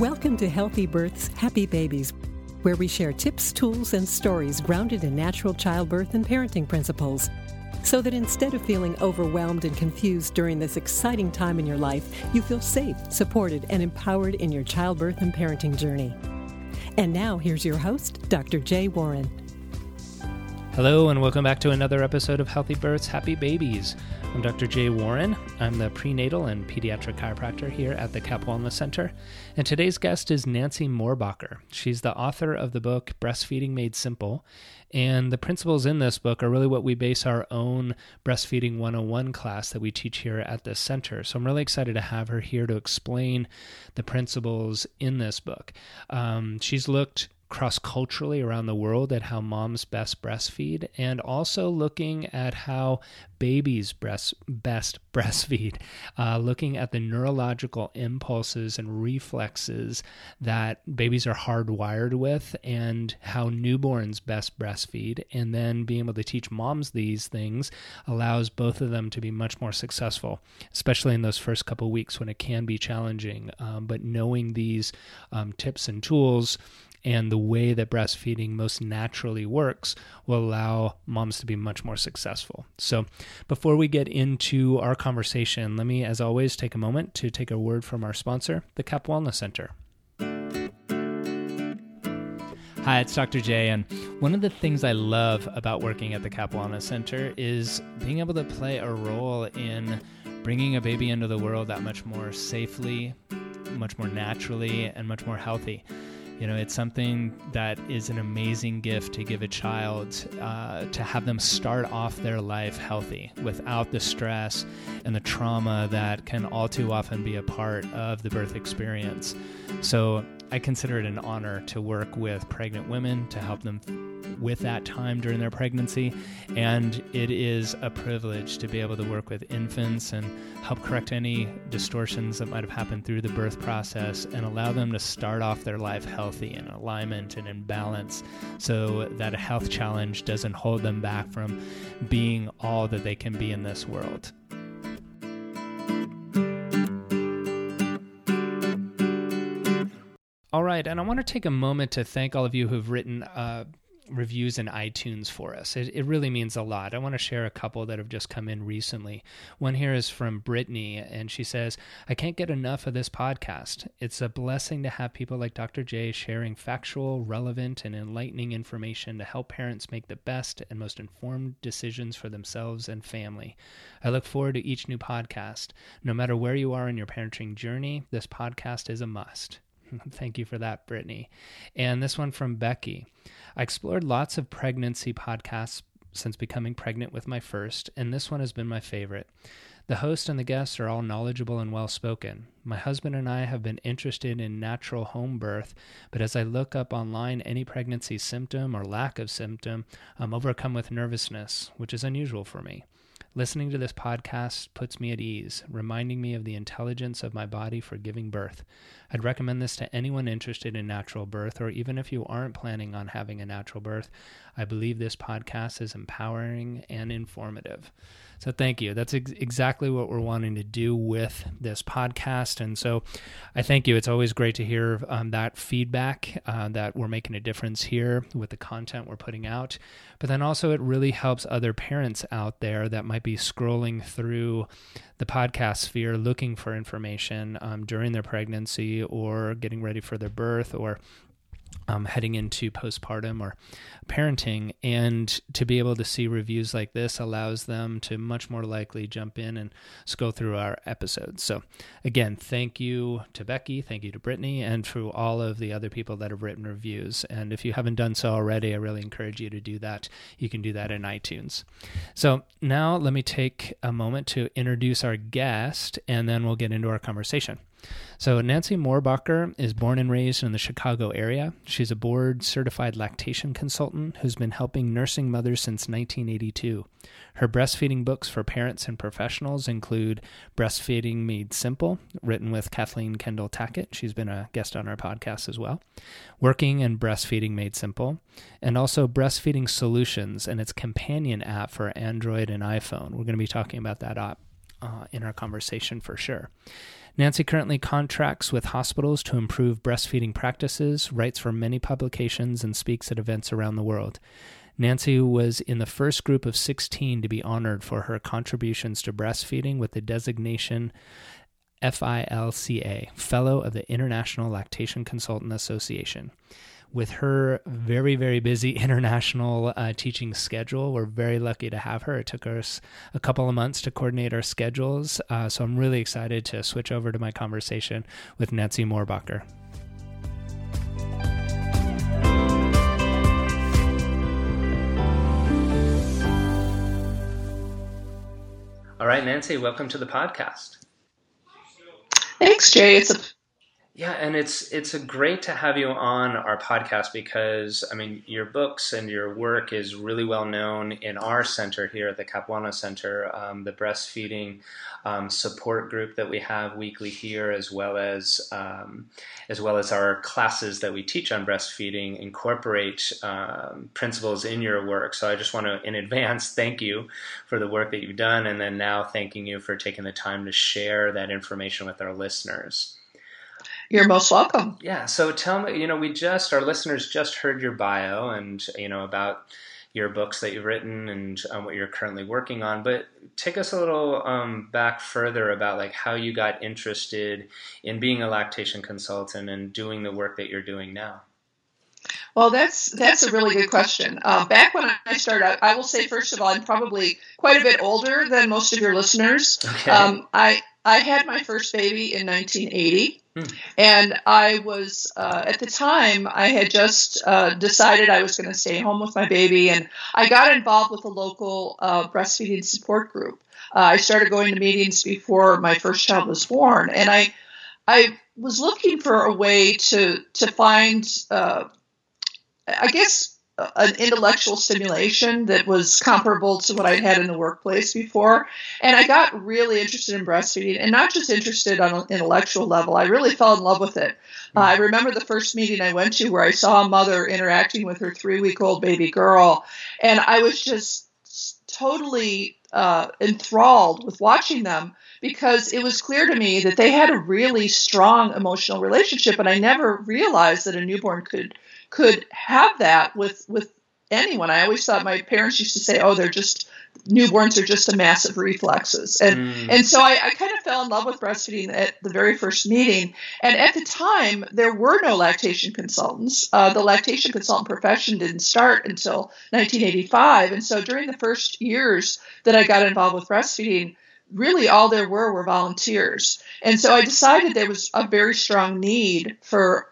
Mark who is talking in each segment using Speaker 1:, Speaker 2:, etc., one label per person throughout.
Speaker 1: Welcome to Healthy Births, Happy Babies, where we share tips, tools, and stories grounded in natural childbirth and parenting principles. So that instead of feeling overwhelmed and confused during this exciting time in your life, you feel safe, supported, and empowered in your childbirth and parenting journey. And now, here's your host, Dr. Jay Warren.
Speaker 2: Hello, and welcome back to another episode of Healthy Births, Happy Babies. I'm Dr. Jay Warren. I'm the prenatal and pediatric chiropractor here at the CAP Wellness Center. And today's guest is Nancy Mohrbacher. She's the author of the book Breastfeeding Made Simple. And the principles in this book are really what we base our own Breastfeeding 101 class that we teach here at the center. So I'm really excited to have her here to explain the principles in this book. Um, she's looked cross culturally around the world at how moms best breastfeed and also looking at how babies breast, best breastfeed, uh, looking at the neurological impulses and reflexes that babies are hardwired with and how newborns best breastfeed. And then being able to teach moms these things allows both of them to be much more successful, especially in those first couple weeks when it can be challenging. Um, but knowing these um, tips and tools and the way that breastfeeding most naturally works will allow moms to be much more successful. So, before we get into our conversation, let me, as always, take a moment to take a word from our sponsor, the CAP Wellness Center. Hi, it's Dr. J, and one of the things I love about working at the CAP Wellness Center is being able to play a role in bringing a baby into the world that much more safely, much more naturally, and much more healthy. You know, it's something that is an amazing gift to give a child uh, to have them start off their life healthy without the stress and the trauma that can all too often be a part of the birth experience. So I consider it an honor to work with pregnant women to help them with that time during their pregnancy. And it is a privilege to be able to work with infants and help correct any distortions that might have happened through the birth process and allow them to start off their life healthy in alignment and in balance so that a health challenge doesn't hold them back from being all that they can be in this world. Right, and I want to take a moment to thank all of you who've written uh, reviews in iTunes for us. It, it really means a lot. I want to share a couple that have just come in recently. One here is from Brittany, and she says, I can't get enough of this podcast. It's a blessing to have people like Dr. J sharing factual, relevant, and enlightening information to help parents make the best and most informed decisions for themselves and family. I look forward to each new podcast. No matter where you are in your parenting journey, this podcast is a must. Thank you for that, Brittany. And this one from Becky. I explored lots of pregnancy podcasts since becoming pregnant with my first, and this one has been my favorite. The host and the guests are all knowledgeable and well spoken. My husband and I have been interested in natural home birth, but as I look up online any pregnancy symptom or lack of symptom, I'm overcome with nervousness, which is unusual for me. Listening to this podcast puts me at ease, reminding me of the intelligence of my body for giving birth. I'd recommend this to anyone interested in natural birth, or even if you aren't planning on having a natural birth. I believe this podcast is empowering and informative. So thank you. That's ex- exactly what we're wanting to do with this podcast. And so I thank you. It's always great to hear um, that feedback uh, that we're making a difference here with the content we're putting out. But then also, it really helps other parents out there that might be scrolling through the podcast sphere looking for information um, during their pregnancy or getting ready for their birth or um, heading into postpartum or parenting. And to be able to see reviews like this allows them to much more likely jump in and go through our episodes. So, again, thank you to Becky, thank you to Brittany, and to all of the other people that have written reviews. And if you haven't done so already, I really encourage you to do that. You can do that in iTunes. So, now let me take a moment to introduce our guest, and then we'll get into our conversation. So, Nancy Mohrbacher is born and raised in the Chicago area. She's a board certified lactation consultant who's been helping nursing mothers since 1982. Her breastfeeding books for parents and professionals include Breastfeeding Made Simple, written with Kathleen Kendall Tackett. She's been a guest on our podcast as well. Working and Breastfeeding Made Simple, and also Breastfeeding Solutions and its companion app for Android and iPhone. We're going to be talking about that app uh, in our conversation for sure. Nancy currently contracts with hospitals to improve breastfeeding practices, writes for many publications, and speaks at events around the world. Nancy was in the first group of 16 to be honored for her contributions to breastfeeding with the designation FILCA, Fellow of the International Lactation Consultant Association with her very, very busy international uh, teaching schedule. We're very lucky to have her. It took us a couple of months to coordinate our schedules. Uh, so I'm really excited to switch over to my conversation with Nancy Mohrbacher. All right, Nancy, welcome to the podcast.
Speaker 3: Thanks, Jay. It's a
Speaker 2: yeah, and it's it's great to have you on our podcast because I mean your books and your work is really well known in our center here at the Capuano Center, um, the breastfeeding um, support group that we have weekly here, as well as um, as well as our classes that we teach on breastfeeding incorporate um, principles in your work. So I just want to in advance thank you for the work that you've done, and then now thanking you for taking the time to share that information with our listeners.
Speaker 3: You're most welcome.
Speaker 2: Yeah. So tell me, you know, we just, our listeners just heard your bio and, you know, about your books that you've written and um, what you're currently working on. But take us a little um, back further about like how you got interested in being a lactation consultant and doing the work that you're doing now.
Speaker 3: Well, that's that's a really good question. Uh, back when I started, I will say first of all, I'm probably quite a bit older than most of your listeners. Okay. Um, I I had my first baby in 1980. Hmm. And I was, uh, at the time, I had just uh, decided I was going to stay home with my baby, and I got involved with a local uh, breastfeeding support group. Uh, I started going to meetings before my first child was born, and I, I was looking for a way to to find, uh, I guess, an intellectual stimulation that was comparable to what I'd had in the workplace before. And I got really interested in breastfeeding and not just interested on an intellectual level. I really fell in love with it. Uh, I remember the first meeting I went to where I saw a mother interacting with her three week old baby girl. And I was just totally uh, enthralled with watching them because it was clear to me that they had a really strong emotional relationship. And I never realized that a newborn could could have that with with anyone. I always thought my parents used to say, "Oh, they're just newborns are just a mass of reflexes," and mm. and so I, I, kind of fell in love with breastfeeding at the very first meeting. And at the time, there were no lactation consultants. Uh, the lactation consultant profession didn't start until 1985, and so during the first years that I got involved with breastfeeding. Really, all there were were volunteers. And so I decided there was a very strong need for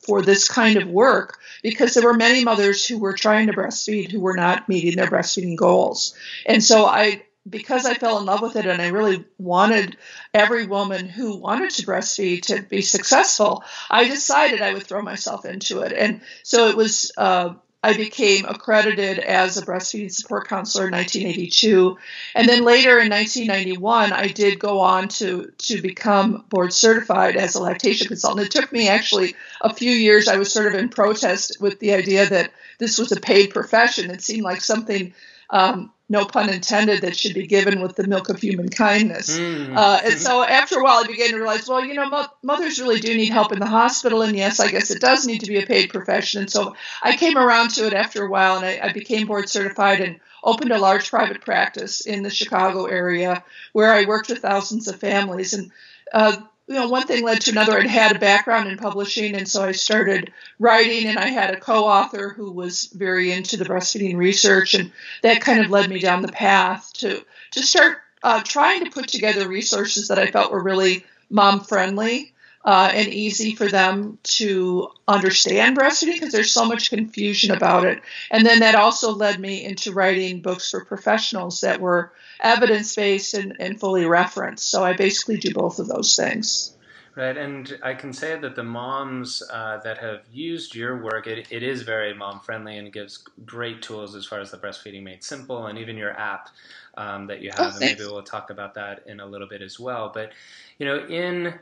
Speaker 3: for this kind of work because there were many mothers who were trying to breastfeed who were not meeting their breastfeeding goals. And so I because I fell in love with it and I really wanted every woman who wanted to breastfeed to be successful, I decided I would throw myself into it. And so it was uh, I became accredited as a breastfeeding support counselor in 1982. And then later in 1991, I did go on to, to become board certified as a lactation consultant. It took me actually a few years. I was sort of in protest with the idea that this was a paid profession. It seemed like something um, no pun intended, that should be given with the milk of human kindness. Mm. Uh, and so after a while, I began to realize, well, you know, mo- mothers really do need help in the hospital, and yes, I guess it does need to be a paid profession. And so I came around to it after a while, and I, I became board certified and opened a large private practice in the Chicago area where I worked with thousands of families. And uh, you know, one thing led to another. I had a background in publishing, and so I started writing, and I had a co-author who was very into the breastfeeding research, and that kind of led me down the path to to start uh, trying to put together resources that I felt were really mom friendly uh, and easy for them to understand breastfeeding because there's so much confusion about it. And then that also led me into writing books for professionals that were evidence based and, and fully referenced. So I basically do both of those things.
Speaker 2: Right, and I can say that the moms uh, that have used your work, it, it is very mom friendly and gives great tools as far as the breastfeeding made simple, and even your app um, that you have. Oh, and maybe we'll talk about that in a little bit as well. But you know, in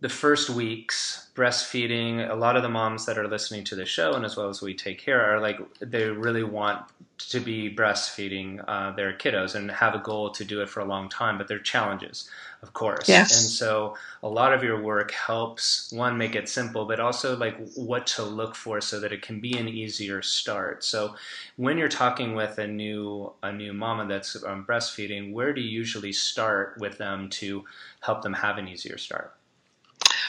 Speaker 4: the first weeks breastfeeding a lot of the moms that are listening to the show and as well as we take care are like they really want to be breastfeeding uh, their kiddos and have a goal to do it for a long time but there are challenges of course.
Speaker 3: Yes.
Speaker 4: and so a lot of your work helps one make it simple but also like what to look for so that it can be an easier start. So when you're talking with a new a new mama that's um, breastfeeding where do you usually start with them to help them have an easier start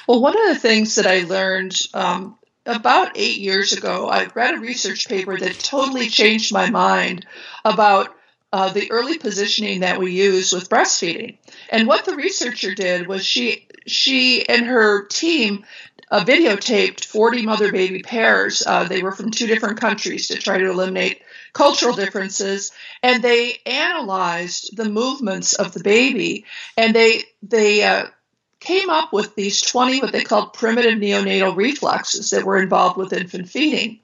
Speaker 3: well, one of the things that I learned um, about eight years ago, I read a research paper that totally changed my mind about uh, the early positioning that we use with breastfeeding. And what the researcher did was she she and her team uh, videotaped 40 mother baby pairs. Uh, they were from two different countries to try to eliminate cultural differences, and they analyzed the movements of the baby, and they they uh, came up with these 20 what they called primitive neonatal reflexes that were involved with infant feeding.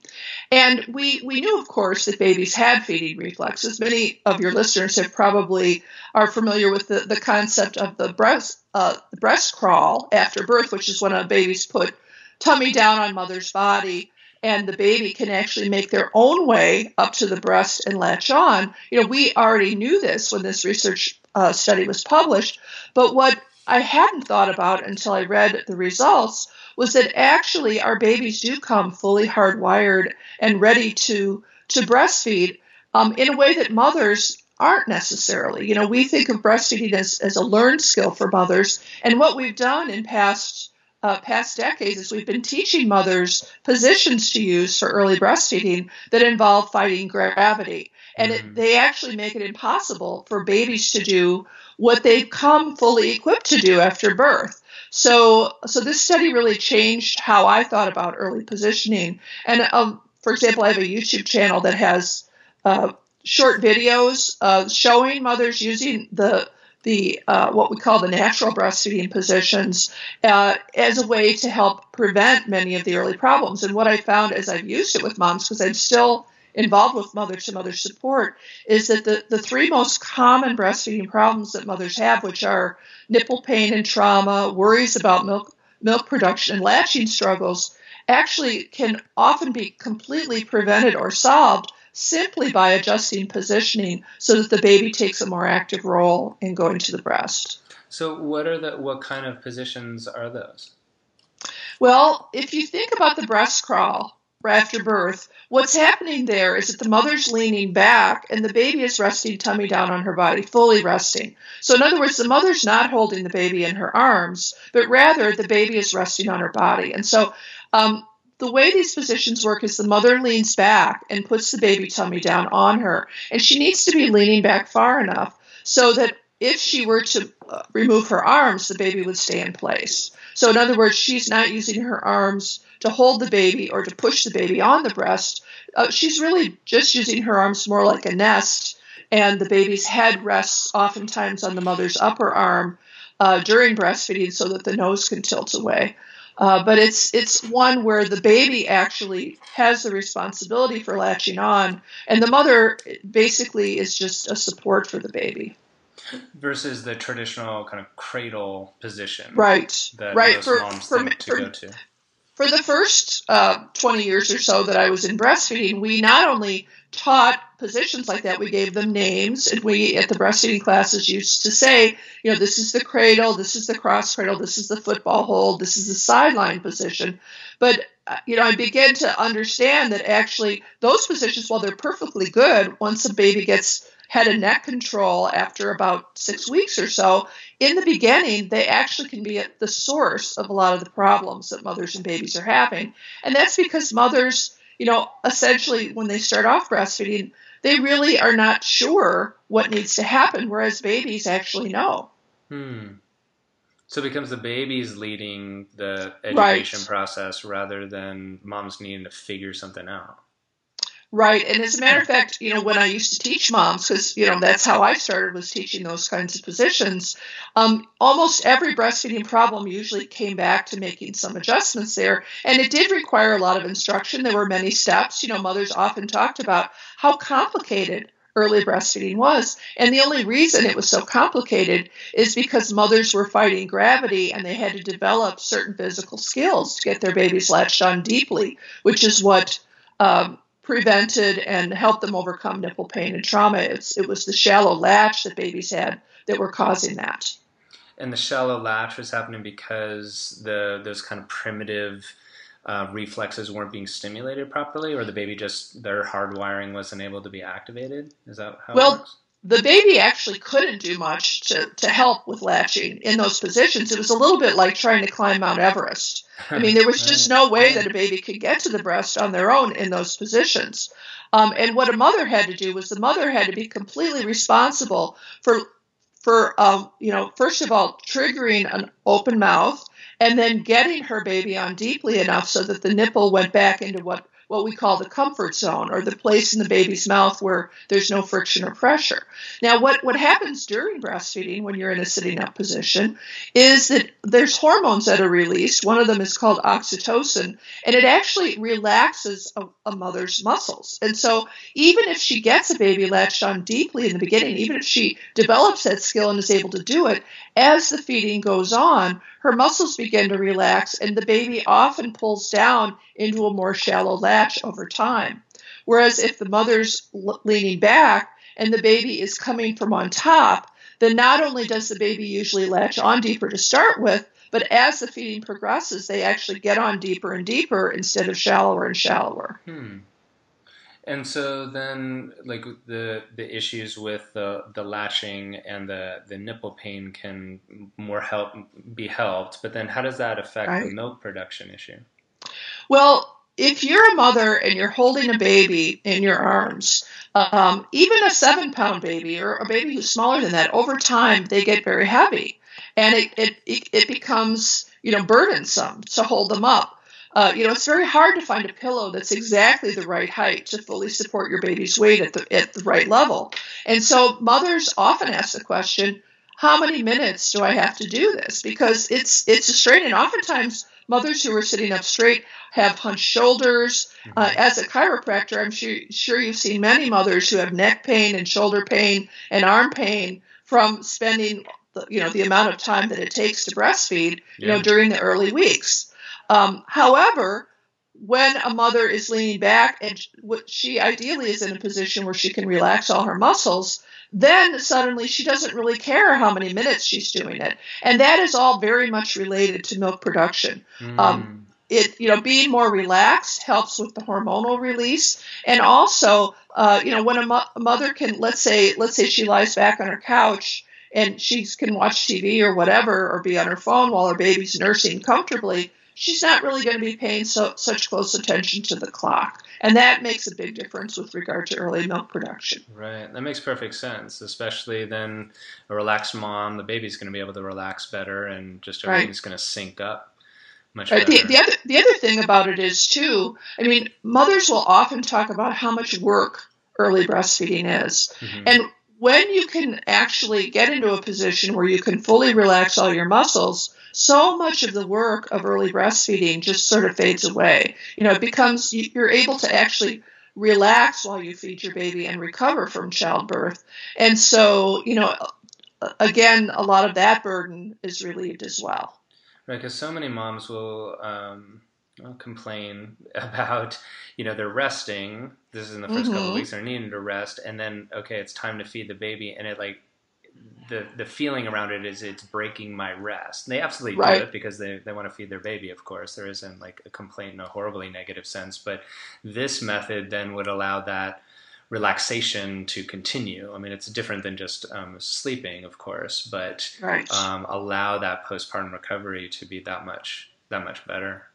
Speaker 3: And we, we knew, of course, that babies had feeding reflexes. Many of your listeners have probably are familiar with the, the concept of the breast, uh, the breast crawl after birth, which is when a baby's put tummy down on mother's body and the baby can actually make their own way up to the breast and latch on. You know, we already knew this when this research uh, study was published, but what I hadn't thought about until I read the results was that actually our babies do come fully hardwired and ready to to breastfeed um, in a way that mothers aren't necessarily. You know, we think of breastfeeding as, as a learned skill for mothers, and what we've done in past uh, past decades is we've been teaching mothers positions to use for early breastfeeding that involve fighting gravity, and it, they actually make it impossible for babies to do what they come fully equipped to do after birth. So, so this study really changed how I thought about early positioning. And um, for example, I have a YouTube channel that has uh, short videos uh, showing mothers using the the uh, what we call the natural breastfeeding positions uh, as a way to help prevent many of the early problems. And what I found as I've used it with moms, because I'm still involved with mother to mother support is that the, the three most common breastfeeding problems that mothers have, which are nipple pain and trauma, worries about milk, milk production, and latching struggles, actually can often be completely prevented or solved simply by adjusting positioning so that the baby takes a more active role in going to the breast.
Speaker 4: So what are the what kind of positions are those?
Speaker 3: Well, if you think about the breast crawl, after birth, what's happening there is that the mother's leaning back and the baby is resting tummy down on her body, fully resting. So, in other words, the mother's not holding the baby in her arms, but rather the baby is resting on her body. And so, um, the way these positions work is the mother leans back and puts the baby tummy down on her. And she needs to be leaning back far enough so that if she were to uh, remove her arms, the baby would stay in place. So, in other words, she's not using her arms to hold the baby or to push the baby on the breast. Uh, she's really just using her arms more like a nest, and the baby's head rests oftentimes on the mother's upper arm uh, during breastfeeding so that the nose can tilt away. Uh, but it's it's one where the baby actually has the responsibility for latching on, and the mother basically is just a support for the baby
Speaker 4: versus the traditional kind of cradle position.
Speaker 3: Right.
Speaker 4: That
Speaker 3: right. for,
Speaker 4: moms
Speaker 3: for, for,
Speaker 4: go to.
Speaker 3: For the first uh, 20 years or so that I was in breastfeeding, we not only taught positions like that, we gave them names, and we at the breastfeeding classes used to say, you know, this is the cradle, this is the cross cradle, this is the football hold, this is the sideline position. But uh, you know, I began to understand that actually those positions, while they're perfectly good, once a baby gets head and neck control after about six weeks or so, in the beginning, they actually can be at the source of a lot of the problems that mothers and babies are having. And that's because mothers, you know, essentially when they start off breastfeeding, they really are not sure what needs to happen, whereas babies actually know.
Speaker 4: Hmm. So it becomes the babies leading the education right. process rather than moms needing to figure something out.
Speaker 3: Right. And as a matter of fact, you know, when I used to teach moms, because, you know, that's how I started was teaching those kinds of positions, um, almost every breastfeeding problem usually came back to making some adjustments there. And it did require a lot of instruction. There were many steps. You know, mothers often talked about how complicated early breastfeeding was. And the only reason it was so complicated is because mothers were fighting gravity and they had to develop certain physical skills to get their babies latched on deeply, which is what um, prevented and helped them overcome nipple pain and trauma. It's, it was the shallow latch that babies had that were causing that.
Speaker 4: And the shallow latch was happening because the those kind of primitive uh, reflexes weren't being stimulated properly, or the baby just their hardwiring wasn't able to be activated. Is that how well, it works?
Speaker 3: The baby actually couldn't do much to, to help with latching in those positions. It was a little bit like trying to climb Mount Everest. I mean, there was just no way that a baby could get to the breast on their own in those positions. Um, and what a mother had to do was the mother had to be completely responsible for for um, you know first of all triggering an open mouth and then getting her baby on deeply enough so that the nipple went back into what what we call the comfort zone or the place in the baby's mouth where there's no friction or pressure. Now, what, what happens during breastfeeding when you're in a sitting up position is that there's hormones that are released. One of them is called oxytocin, and it actually relaxes a, a mother's muscles. And so, even if she gets a baby latched on deeply in the beginning, even if she develops that skill and is able to do it, as the feeding goes on, her muscles begin to relax, and the baby often pulls down into a more shallow latch over time. Whereas if the mother's leaning back and the baby is coming from on top, then not only does the baby usually latch on deeper to start with, but as the feeding progresses, they actually get on deeper and deeper instead of shallower and shallower.
Speaker 4: Hmm. And so then, like the the issues with the the latching and the the nipple pain can more help be helped. But then, how does that affect right. the milk production issue?
Speaker 3: Well, if you're a mother and you're holding a baby in your arms, um, even a seven pound baby or a baby who's smaller than that, over time they get very heavy, and it it it becomes you know burdensome to hold them up. Uh, you know, it's very hard to find a pillow that's exactly the right height to fully support your baby's weight at the at the right level. And so mothers often ask the question, how many minutes do I have to do this? Because it's it's a strain, and oftentimes mothers who are sitting up straight have hunched shoulders. Uh, mm-hmm. as a chiropractor, I'm sure, sure you've seen many mothers who have neck pain and shoulder pain and arm pain from spending the, you know the amount of time that it takes to breastfeed, you know, during the early weeks. Um, however, when a mother is leaning back and she ideally is in a position where she can relax all her muscles, then suddenly she doesn't really care how many minutes she's doing it. And that is all very much related to milk production. Mm. Um, it you know being more relaxed helps with the hormonal release and also uh, you know when a, mo- a, mother can let's say let's say she lies back on her couch and she can watch tv or whatever or be on her phone while her baby's nursing comfortably she's not really going to be paying so, such close attention to the clock. And that makes a big difference with regard to early milk production.
Speaker 4: Right. That makes perfect sense, especially then a relaxed mom, the baby's going to be able to relax better and just everything's right. going to sync up. Much right.
Speaker 3: The, the, other, the other thing about it is, too, I mean, mothers will often talk about how much work early breastfeeding is. Mm-hmm. And when you can actually get into a position where you can fully relax all your muscles, so much of the work of early breastfeeding just sort of fades away. You know, it becomes you're able to actually relax while you feed your baby and recover from childbirth. And so, you know, again, a lot of that burden is relieved as well.
Speaker 4: Right, because so many moms will um, complain about, you know, they're resting. This is in the 1st mm-hmm. couple of weeks. They're needing to rest, and then okay, it's time to feed the baby, and it like the the feeling around it is it's breaking my rest. And they absolutely right. do it because they, they want to feed their baby, of course. There isn't like a complaint in a horribly negative sense, but this method then would allow that relaxation to continue. I mean, it's different than just um, sleeping, of course, but right. um, allow that postpartum recovery to be that much that much better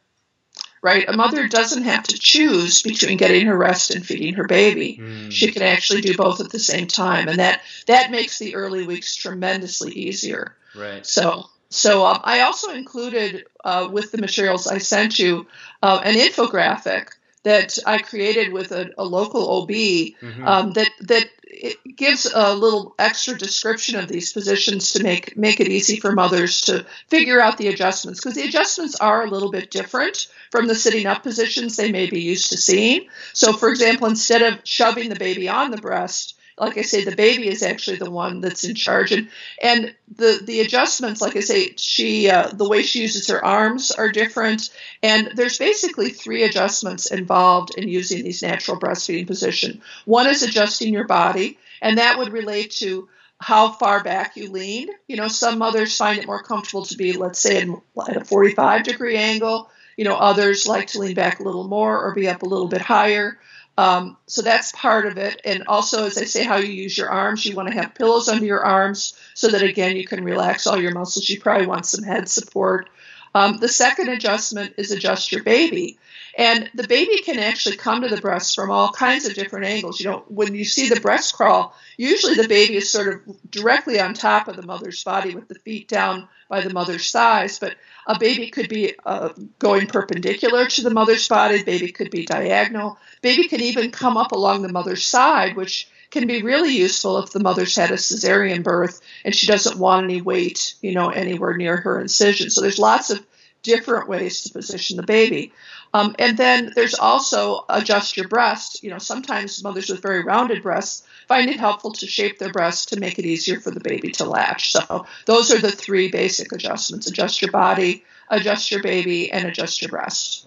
Speaker 3: right? A mother doesn't have to choose between getting her rest and feeding her baby. Mm. She can actually do both at the same time, and that that makes the early weeks tremendously easier.
Speaker 4: Right.
Speaker 3: So. So um, I also included uh, with the materials I sent you uh, an infographic that I created with a, a local OB mm-hmm. um, that that it gives a little extra description of these positions to make make it easy for mothers to figure out the adjustments because the adjustments are a little bit different from the sitting up positions they may be used to seeing. So, for example, instead of shoving the baby on the breast, like I say, the baby is actually the one that's in charge, and and the the adjustments, like I say, she uh, the way she uses her arms are different, and there's basically three adjustments involved in using these natural breastfeeding position. One is adjusting your body, and that would relate to how far back you lean. You know, some mothers find it more comfortable to be, let's say, at a 45 degree angle. You know, others like to lean back a little more or be up a little bit higher. Um, so that's part of it. And also, as I say, how you use your arms, you want to have pillows under your arms so that, again, you can relax all your muscles. You probably want some head support. Um, the second adjustment is adjust your baby. And the baby can actually come to the breast from all kinds of different angles. You know, when you see the breast crawl, usually the baby is sort of directly on top of the mother's body with the feet down by the mother's thighs. But a baby could be uh, going perpendicular to the mother's body, baby could be diagonal, baby can even come up along the mother's side, which can be really useful if the mother's had a cesarean birth and she doesn't want any weight, you know, anywhere near her incision. So there's lots of different ways to position the baby. Um, and then there's also adjust your breast. You know, sometimes mothers with very rounded breasts find it helpful to shape their breast to make it easier for the baby to latch. So those are the three basic adjustments: adjust your body, adjust your baby, and adjust your breast.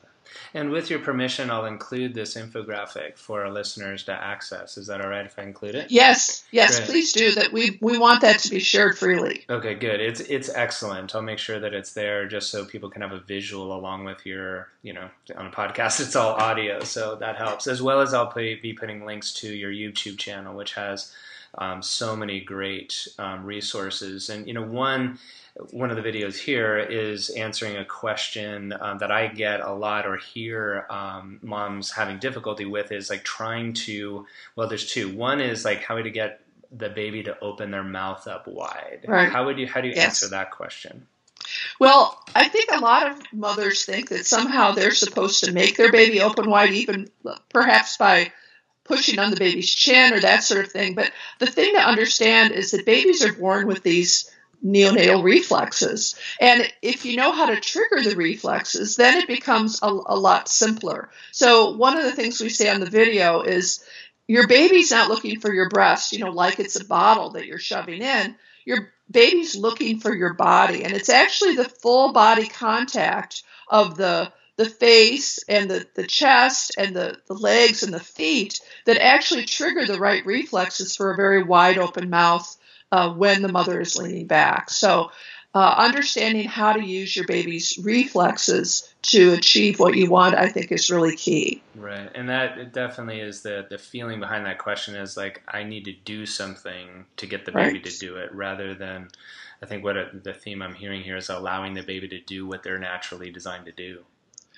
Speaker 4: And with your permission, I'll include this infographic for our listeners to access. Is that all right if I include it?
Speaker 3: Yes, yes, Great. please do. That we we want that to be shared freely.
Speaker 4: Okay, good. It's it's excellent. I'll make sure that it's there just so people can have a visual along with your, you know, on a podcast it's all audio, so that helps. As well as I'll be putting links to your YouTube channel, which has um, so many great um, resources. And you know, one one of the videos here is answering a question um, that I get a lot or hear um, moms having difficulty with is like trying to, well, there's two. One is like how to get the baby to open their mouth up wide. Right. How would you, how do you yes. answer that question?
Speaker 3: Well, I think a lot of mothers think that somehow they're supposed to make their baby open wide, even perhaps by pushing on the baby's chin or that sort of thing. But the thing to understand is that babies are born with these neonatal reflexes. And if you know how to trigger the reflexes, then it becomes a, a, lot simpler. So, one of the things we say on the video is your baby's not looking for your breast, you know, like it's a bottle that you're shoving in. Your baby's looking for your body. And it's actually the full body contact of the the face and the, the chest and the, the legs and the feet that actually trigger the right reflexes for a very wide open mouth uh, when the mother is leaning back. So, uh, understanding how to use your baby's reflexes to achieve what you want, I think, is really key.
Speaker 4: Right, and that definitely is the the feeling behind that question is like I need to do something to get the baby right. to do it, rather than I think what a, the theme I'm hearing here is allowing the baby to do what they're naturally designed to do.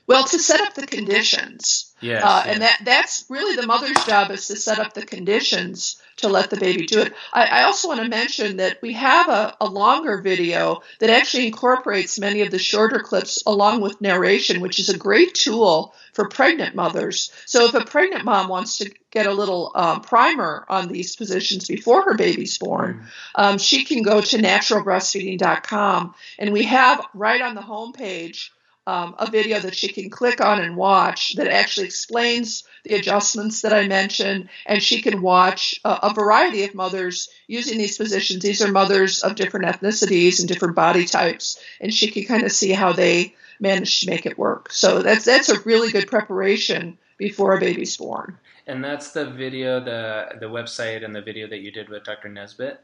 Speaker 3: Well, to set up the conditions.
Speaker 4: Yes, uh,
Speaker 3: And that that's really the mother's job is to set up the conditions to let the baby do it. I, I also want to mention that we have a, a, longer video that actually incorporates many of the shorter clips along with narration, which is a great tool for pregnant mothers. So if a pregnant mom wants to get a little um, primer on these positions before her baby's born, mm. um, she can go to naturalbreastfeeding.com, and we have right on the homepage um, a video that she can click on and watch that actually explains the adjustments that I mentioned, and she can watch a, a, variety of mothers using these positions. These are mothers of different ethnicities and different body types, and she can kind of see how they manage to make it work. So that's that's a really good preparation before a baby's born.
Speaker 4: And that's the video, the the website, and the video that you did with Dr. Nesbitt.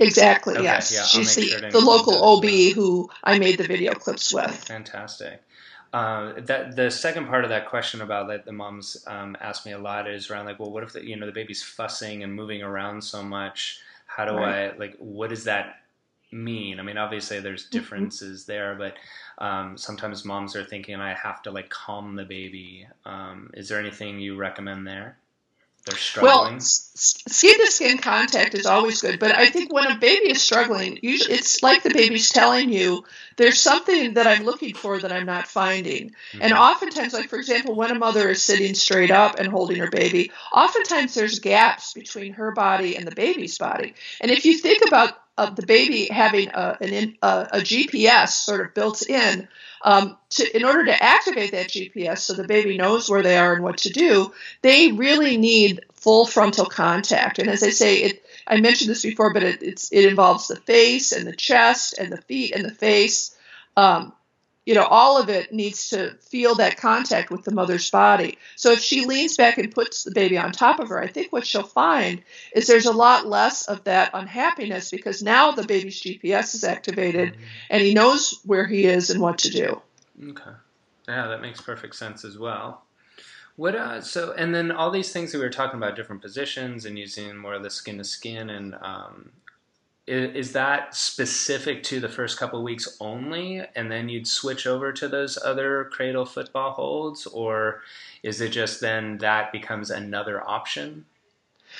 Speaker 3: Exactly. Okay, yes, yeah, she's the, sure the local OB well. who I made the video clips with.
Speaker 4: Fantastic. Uh, that the second part of that question about that the moms um, ask me a lot is around like, well, what if the, you know the baby's fussing and moving around so much? How do right. I like? What does that mean? I mean, obviously there's mm-hmm. differences mm-hmm. there, but um, sometimes moms are thinking I have to like calm the baby. Um, is there anything you recommend there? They're struggling? Well,
Speaker 3: skin to skin contact is always good, but I think when a baby is struggling, usually it's like the baby's telling you there's something that I'm looking for that I'm not finding. Mm-hmm. And oftentimes, like for example, when a mother is sitting straight up and holding her baby, oftentimes there's gaps between her body and the baby's body. And if you think about of the baby having a, an, a, a GPS sort of built in. Um, to, in order to activate that GPS so the baby knows where they are and what to do, they really need full frontal contact. And as I say, it, I mentioned this before, but it, it involves the face and the chest and the feet and the face. Um, you know, all of it needs to feel that contact with the mother's body. So if she leans back and puts the baby on top of her, I think what she'll find is there's a lot less of that unhappiness because now the baby's GPS is activated mm-hmm. and he knows where he is and what to do.
Speaker 4: Okay. Yeah, that makes perfect sense as well. What uh, so and then all these things that we were talking about, different positions and using more of the skin to skin, and um, is, that specific to the first couple weeks only, and then you'd switch over to those other cradle football holds, or is it just then that becomes another option?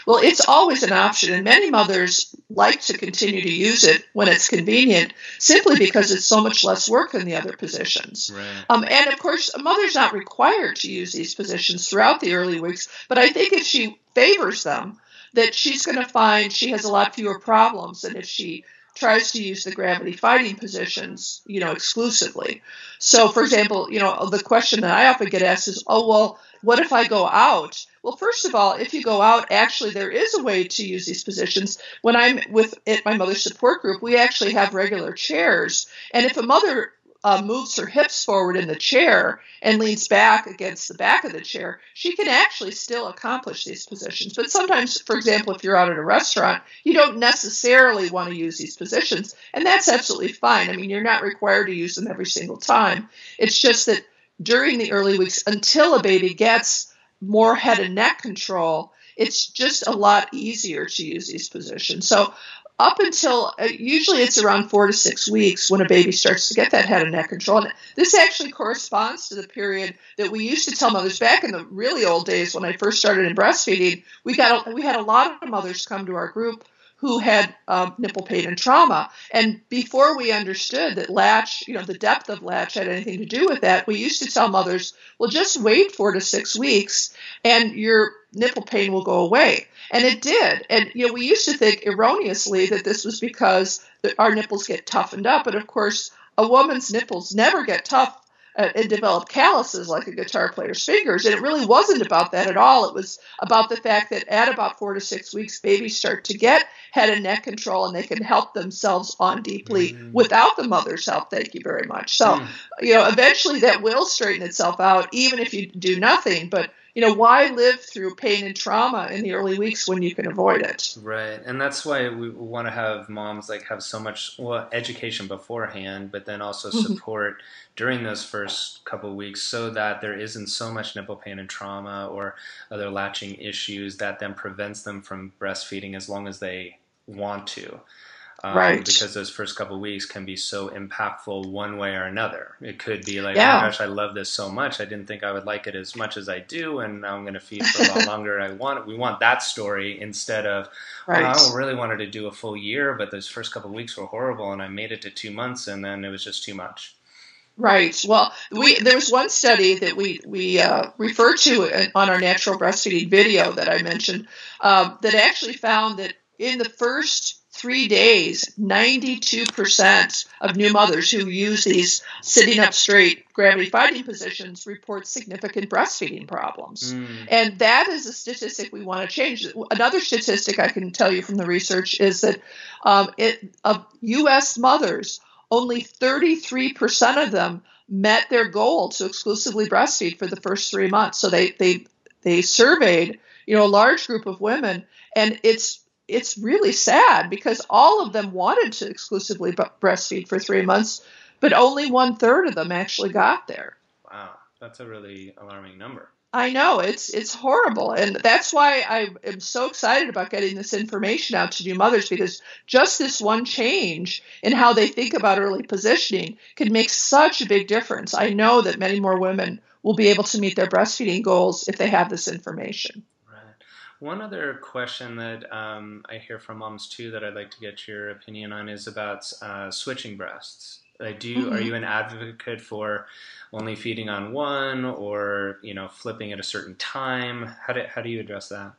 Speaker 3: Well, it's always an option, and many mothers like to continue to use it when it's convenient, simply because it's so much less work than the other positions. Right. Um, and of course, a mother's not required to use these positions throughout the early weeks, but I think if she favors them, that she's going to find she has a lot fewer problems than if she tries to use the gravity fighting positions, you know, exclusively. So, for example, you know, the question that I often get asked is, oh, well, what if I go out? Well, first of all, if you go out, actually, there is a way to use these positions. When I'm with at my mother's support group, we actually have regular chairs. And if a mother uh, moves her hips forward in the chair and leans back against the back of the chair, she can actually still accomplish these positions. But sometimes, for example, if you're out at a restaurant, you don't necessarily want to use these positions, and that's absolutely fine. I mean, you're not required to use them every single time. It's just that during the early weeks, until a baby gets more head and neck control, it's just a lot easier to use these positions. So up until uh, usually it's around four to six weeks when a baby starts to get that head and neck control. And this actually corresponds to the period that we used to tell mothers back in the really old days when I first started in breastfeeding. We got we had a lot of mothers come to our group who had um, nipple pain and trauma. And before we understood that latch, you know, the depth of latch had anything to do with that, we used to tell mothers, well, just wait four to six weeks and your nipple pain will go away. And it did. And, you know, we used to think erroneously that this was because our nipples get toughened up. But of course, a woman's nipples never get tough uh, and develop calluses like a guitar player's fingers. And it really wasn't about that at all. It was about the fact that at about four to six weeks, babies start to get head and neck control and they can help themselves on deeply mm. without the mother's help. Thank you very much. So, mm. you know, eventually that will straighten itself out, even if you do nothing. But you know, why live through pain and trauma in the early weeks when you can avoid it?
Speaker 4: Right. And that's why we want to have moms like have so much well education beforehand, but then also mm-hmm. support mm-hmm. during those first couple weeks so that there isn't so much nipple pain and trauma or other latching issues that then prevents them from breastfeeding as long as they want to um, right. Because those first couple weeks can be so impactful one way or another. It could be like, yeah. oh my gosh, I love this so much. I didn't think I would like it as much as I do, and now I'm going to feed for a lot longer. I want it. we want that story instead of, right. oh, I really wanted to do a full year, but those first couple weeks were horrible, and I made it to two months, and then it was just too much.
Speaker 3: Right. Well, we there was one study that we we uh, referred to on our natural breastfeeding video that I mentioned um, that actually found that in the first three days, 92% of new mothers who use these sitting up straight gravity fighting positions report significant breastfeeding problems. Mm. And that is a statistic we want to change. Another statistic I can tell you from the research is that um, it, of U.S. mothers, only 33% of them met their goal to exclusively breastfeed for the first three months. So they, they, they surveyed you know a large group of women and it's it's really sad because all of them wanted to exclusively breastfeed for three months, but only one third of them actually got there.
Speaker 4: Wow, that's a really alarming number.
Speaker 3: I know it's it's horrible, and that's why I am so excited about getting this information out to new mothers because just this one change in how they think about early positioning can make such a big difference. I know that many more women will be able to meet their breastfeeding goals if they have this information.
Speaker 4: One other question that um, I hear from moms too that I'd like to get your opinion on is about uh, switching breasts. Like, do you, mm-hmm. are you an advocate for only feeding on one, or you know, flipping at a certain time? How do how do you address that?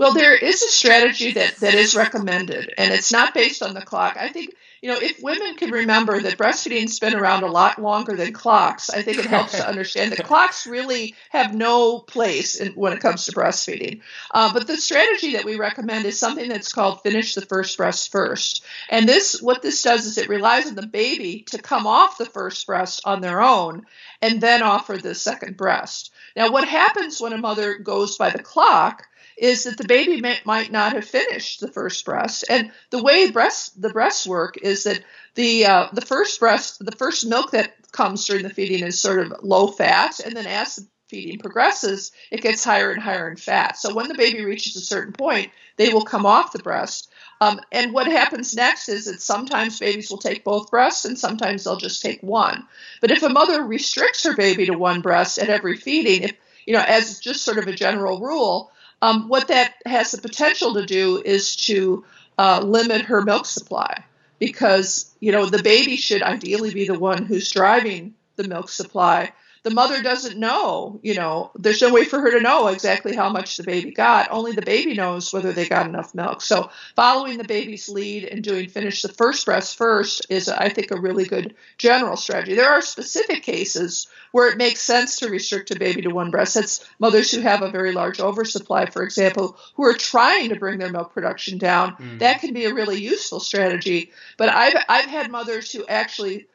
Speaker 3: Well, there is a strategy that, that is recommended, and it's not based on the clock. I think, you know, if women can remember that breastfeeding's been around a lot longer than clocks, I think it helps to understand that clocks really have no place in, when it comes to breastfeeding. Uh, but the strategy that we recommend is something that's called finish the first breast first. And this, what this does is it relies on the baby to come off the first breast on their own and then offer the second breast. Now, what happens when a mother goes by the clock is that the baby may, might not have finished the first breast. And the way breast the breasts work is that the uh, the first breast, the first milk that comes during the feeding is sort of low fat, and then as the feeding progresses, it gets higher and higher in fat. So when the baby reaches a certain point, they will come off the breast. Um, and what happens next is that sometimes babies will take both breasts and sometimes they'll just take one. But if a mother restricts her baby to one breast at every feeding, if you know, as just sort of a general rule, um, what that has the potential to do is to uh, limit her milk supply because you know the baby should ideally be the one who's driving the milk supply the mother doesn't know, you know, there's no way for her to know exactly how much the baby got. Only the baby knows whether they got enough milk. So following the baby's lead and doing finish the first breast first is, I think, a really good general strategy. There are specific cases where it makes sense to restrict a baby to one breast. That's mothers who have a very large oversupply, for example, who are trying to bring their milk production down. Mm. That can be a really useful strategy. But I've I've had mothers who actually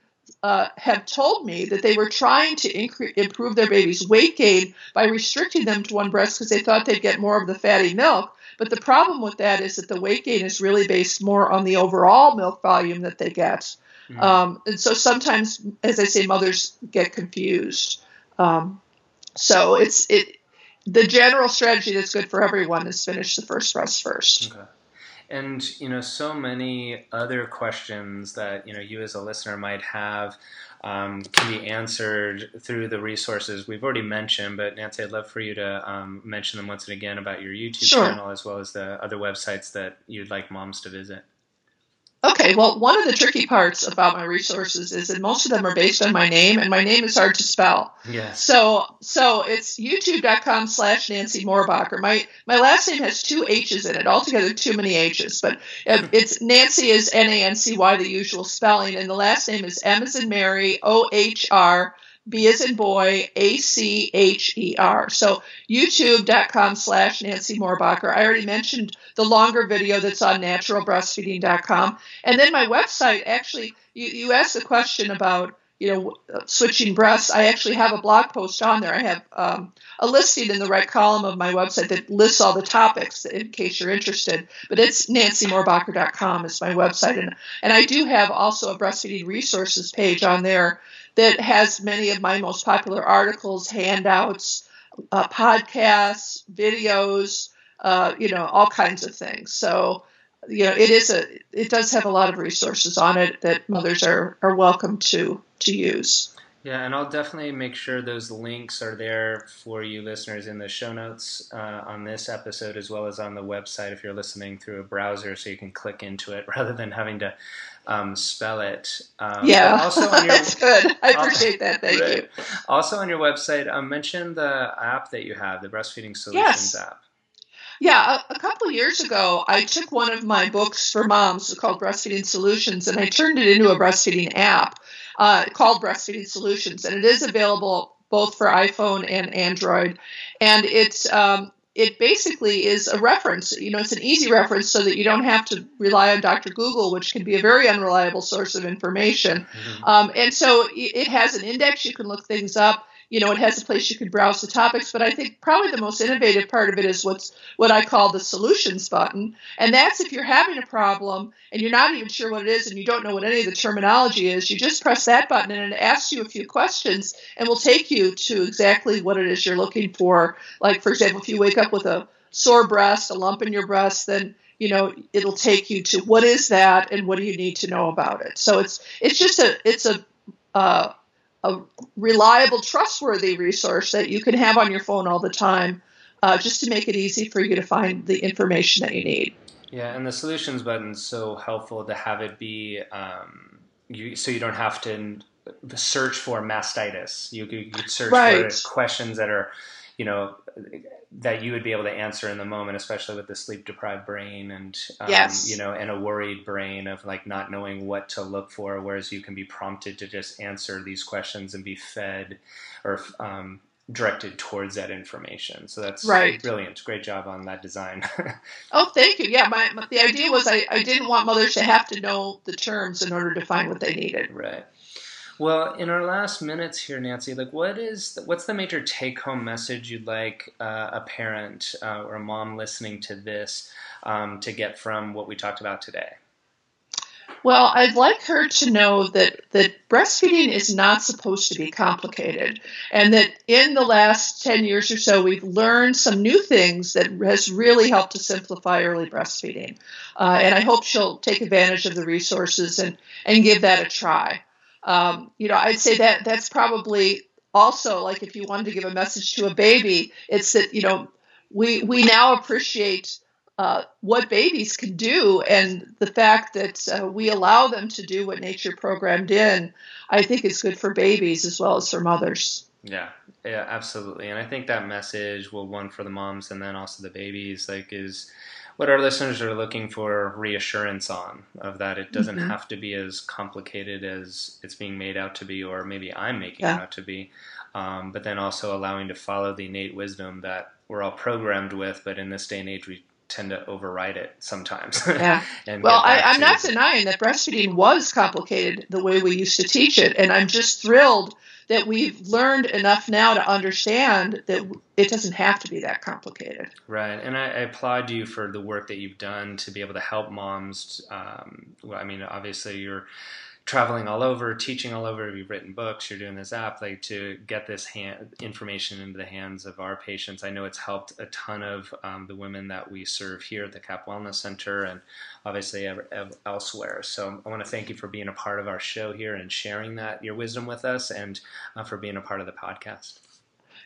Speaker 3: uh, have told me that they were trying to incre- improve their baby's weight gain by restricting them to one breast because they thought they'd get more of the fatty milk. But the problem with that is that the weight gain is really based more on the overall milk volume that they get. Mm-hmm. Um, and so sometimes, as I say, mothers get confused. Um, so it's it. The general strategy that's good for everyone is finish the first breast first.
Speaker 4: Okay and you know so many other questions that you know you as a listener might have um, can be answered through the resources we've already mentioned. But Nancy, I'd love for you to um, mention them once and again about your YouTube sure. channel as well as the other websites that you'd like moms to visit.
Speaker 3: Okay, well, one of the tricky parts about my resources is that most of them are based on my name, and my name is hard to spell.
Speaker 4: Yes.
Speaker 3: So, so it's youtube.com slash Nancy Mohrbacher. My my last name has two H's in it, altogether too many H's, but uh, hmm. it's Nancy is N A N C Y, the usual spelling, and the last name is in Mary, O H R B as in boy, A C H E R. So youtube.com slash Nancy Mohrbacher. I already mentioned the longer video that's on naturalbreastfeeding.com. And then my website, actually, you, you asked a question about, you know, switching breasts. I actually have a blog post on there. I have um, a listing in the right column of my website that lists all the topics in case you're interested. But it's nancymohrbacher.com is my website. And, and I do have also a breastfeeding resources page on there that has many of my most popular articles, handouts, uh, podcasts, videos, uh, you know, all kinds of things. So, you know, it is a, it does have a lot of resources on it that mothers are, are welcome to to use.
Speaker 4: Yeah, and I'll definitely make sure those links are there for you listeners in the show notes uh, on this episode as well as on the website if you're listening through a browser so you can click into it rather than having to um, spell it. Um,
Speaker 3: yeah, also on your, that's good. I appreciate that. Thank right. you.
Speaker 4: Also on your website, um, mention the app that you have, the Breastfeeding Solutions
Speaker 3: yes.
Speaker 4: app.
Speaker 3: Yeah, a, a couple years ago, I took one of my books for moms called Breastfeeding Solutions, and I turned it into a breastfeeding app uh, called Breastfeeding Solutions, and it is available both for iPhone and Android. And it's um, it basically is a reference. You know, it's an easy reference so that you don't have to rely on Dr. Google, which can be a very unreliable source of information. Mm-hmm. Um, and so it has an index. You can look things up you know, it has a place you can browse the topics, but I think probably the most innovative part of it is what's what I call the solutions button. And that's if you're having a problem and you're not even sure what it is and you don't know what any of the terminology is, you just press that button and it asks you a few questions and will take you to exactly what it is you're looking for. Like for example, if you wake up with a sore breast, a lump in your breast, then you know it'll take you to what is that and what do you need to know about it. So it's it's just a it's a uh, a reliable, trustworthy resource that you can have on your phone all the time, uh, just to make it easy for you to find the information that you need.
Speaker 4: Yeah, and the solutions button is so helpful to have it be um, you, so you don't have to search for mastitis. You could, you could search right. for questions that are you know that you would be able to answer in the moment, especially with the sleep deprived brain and um,
Speaker 3: yes.
Speaker 4: you know, and a worried brain of like not knowing what to look for. Whereas you can be prompted to just answer these questions and be fed or um, directed towards that information. So that's
Speaker 3: right.
Speaker 4: brilliant. Great job on that design.
Speaker 3: oh, thank you. Yeah, my, my, the idea was I, I didn't want mothers to have to know the terms in order to find what they needed.
Speaker 4: Right. Well, in our last minutes here, Nancy, like what is what's the major take-home message you'd like uh, a parent uh, or a mom listening to this um, to get from what we talked about today?
Speaker 3: Well, I'd like her to know that that breastfeeding is not supposed to be complicated, and that in the last ten years or so, we've learned some new things that has really helped to simplify early breastfeeding. Uh, and I hope she'll take advantage of the resources and and give that a try. Um, you know, I'd say that that's probably also like if you wanted to give a message to a baby, it's that you know we we now appreciate uh, what babies can do and the fact that uh, we allow them to do what nature programmed in. I think is good for babies as well as for mothers.
Speaker 4: Yeah, yeah, absolutely. And I think that message, well, one for the moms and then also the babies, like is what our listeners are looking for reassurance on of that it doesn't mm-hmm. have to be as complicated as it's being made out to be or maybe i'm making yeah. it out to be um, but then also allowing to follow the innate wisdom that we're all programmed with but in this day and age we tend to override it sometimes.
Speaker 3: Yeah. well, I, am not denying that breastfeeding was complicated the way we used to teach it, and I'm just thrilled that we've learned enough now to understand that it doesn't have to be that complicated.
Speaker 4: Right, and I, I applaud you for the work that you've done to be able to help moms. Um, well, I mean, obviously you're traveling all over, teaching all over. You've written books. You're doing this app, like to get this hand, information into the hands of our patients. I know it's helped a ton of um, the women that we serve here at the CAP Wellness Center, and obviously elsewhere. So I want to thank you for being a part of our show here and sharing that your wisdom with us, and uh, for being a part of the podcast.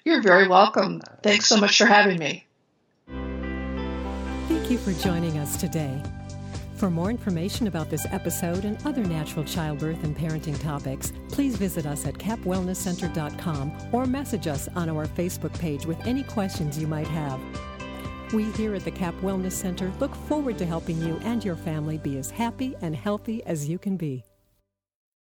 Speaker 3: You're very welcome. Thanks so much for having me.
Speaker 1: Thank you for joining us today. For more information about this episode and other natural childbirth and parenting topics, please visit us at capwellnesscenter.com or message us on our Facebook page with any questions you might have. We here at the CAP Wellness Center look forward to helping you and your family be as happy and healthy as you can be.